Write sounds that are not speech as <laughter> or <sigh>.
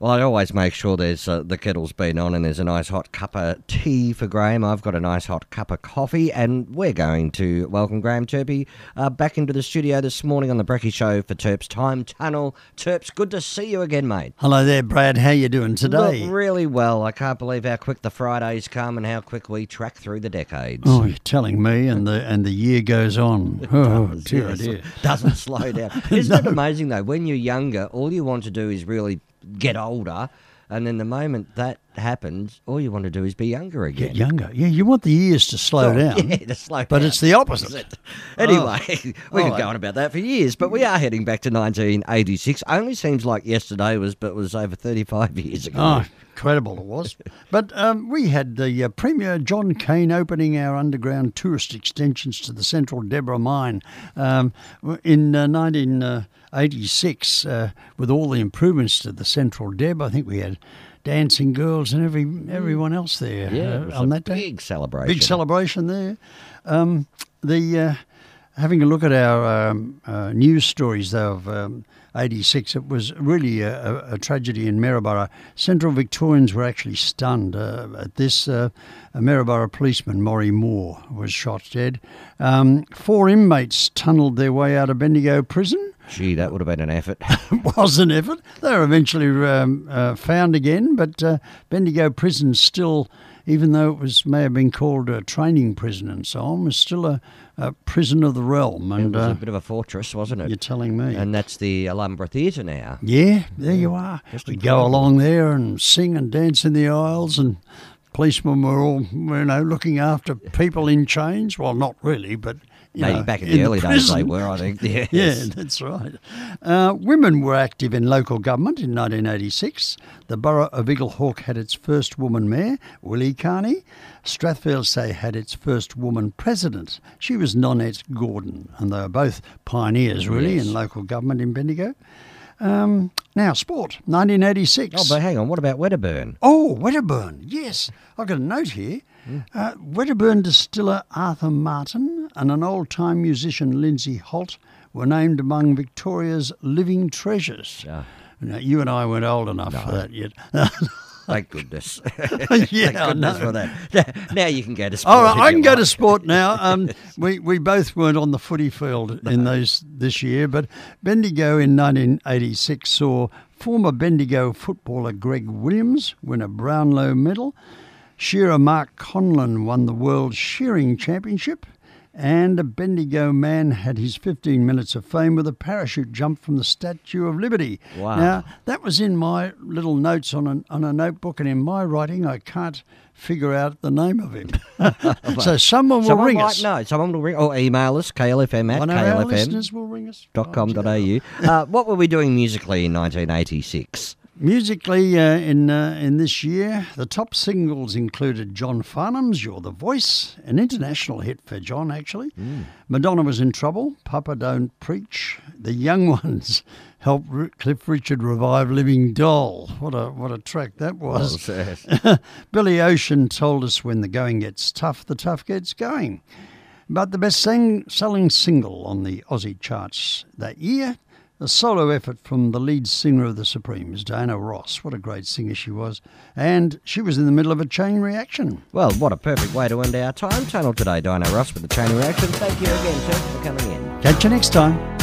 Well, I always make sure there's uh, the kettle's been on and there's a nice hot cup of tea for Graham. I've got a nice hot cup of coffee, and we're going to welcome Graham Turpie uh, back into the studio this morning on the Brecky Show for Turps Time Tunnel. Turps, good to see you again, mate. Hello there, Brad. How you doing today? Look, really well. I can't believe how quick the Fridays come and how quick we track through the decades. Oh, you're telling me, and the and the year goes on. Oh, Does, dear, yes. dear. Doesn't slow down. <laughs> Isn't it amazing though? When you're younger, all you want to do is really get older, and then the moment that happens, all you want to do is be younger again. Get younger. Yeah, you want the years to slow Oh, <laughs> down. Yeah, to slow But down. it's the opposite. Anyway, we Oh, could go on about that for years, but we are heading back to 1986. Only seems like yesterday was, but was over 35 years ago. Oh, incredible it was. But um, we had the uh, Premier John Cain opening our underground tourist extensions to the Central Deborah mine um, in uh, 1986 uh, with all the improvements to the Central Deb. I think we had dancing girls and every everyone else there yeah, uh, on that day. big celebration. Big celebration there. Um, the uh, having a look at our um, uh, news stories though of um, '86, it was really a, a, a tragedy in Maryborough. Central Victorians were actually stunned uh, at this. Uh, a Maryborough policeman, Maury Moore, was shot dead. Um, four inmates tunnelled their way out of Bendigo prison Gee, that would have been an effort. <laughs> it was an effort. They were eventually um, uh, found again, but uh, Bendigo Prison still, even though it was may have been called a training prison and so on, was still a, a prison of the realm. it And was uh, a bit of a fortress, wasn't it? you're telling me. And that's the Ulumbarra Theatre now. yeah, there you are. We go along there and sing and dance in the aisles and. Policemen were all, you know, looking after people in chains. Well, not really, but you Maybe know, back in in the early days they were, I think. <laughs> Yes. Yeah, that's right. Uh, women were active in local government in 1986. The borough of Eaglehawk had its first woman mayor, Willie Carney. Strathfieldsaye had its first woman president. She was Nonette Gordon, and they were both pioneers, really, Yes. in local government in Bendigo. Um, now, sport, 1986. Oh, but hang on, what about Wedderburn? Oh, Wedderburn. Yes, I've got a note here. Uh, Wedderburn distiller Arthur Martin and an old time musician Lindsay Holt were named among Victoria's living treasures. Ah. Now, you and I weren't old enough for that yet. <laughs> Thank goodness. <laughs> Yeah, Thank goodness for that. <laughs> Now you can go to sport. All right, I can go like. to sport now. Um, we we both weren't on the footy field in those this year, but Bendigo in 1986 saw former Bendigo footballer Greg Williams win a Brownlow medal. Shearer Mark Conlon won the World Shearing Championship. And a Bendigo man had his 15 minutes of fame with a parachute jump from the Statue of Liberty. Wow. Now, that was in my little notes on a, on a notebook, and in my writing, I can't figure out the name of him. <laughs> <laughs> so someone will Someone ring might us. know. Someone will ring or email us, klfm at One of our klfm. listeners will ring us. dot com dot au. <laughs> Uh, what were we doing musically in 1986? Musically, uh, in uh, in this year, the top singles included John Farnham's "You're the Voice," an international hit for John. Actually, Madonna was in trouble. Papa Don't Preach. The Young Ones <laughs> helped R- Cliff Richard revive "Living Doll." What a what a track that was. <laughs> Billy Ocean told us when the going gets tough, the tough gets going. But the best sing- selling single on the Aussie charts that year, a solo effort from the lead singer of the Supremes, Diana Ross. What a great singer she was. And she was in the middle of a chain reaction. Well, what a perfect way to end our time tunnel today, Diana Ross, with the chain reaction. Thank you again, Chuck, for coming in. Catch you next time.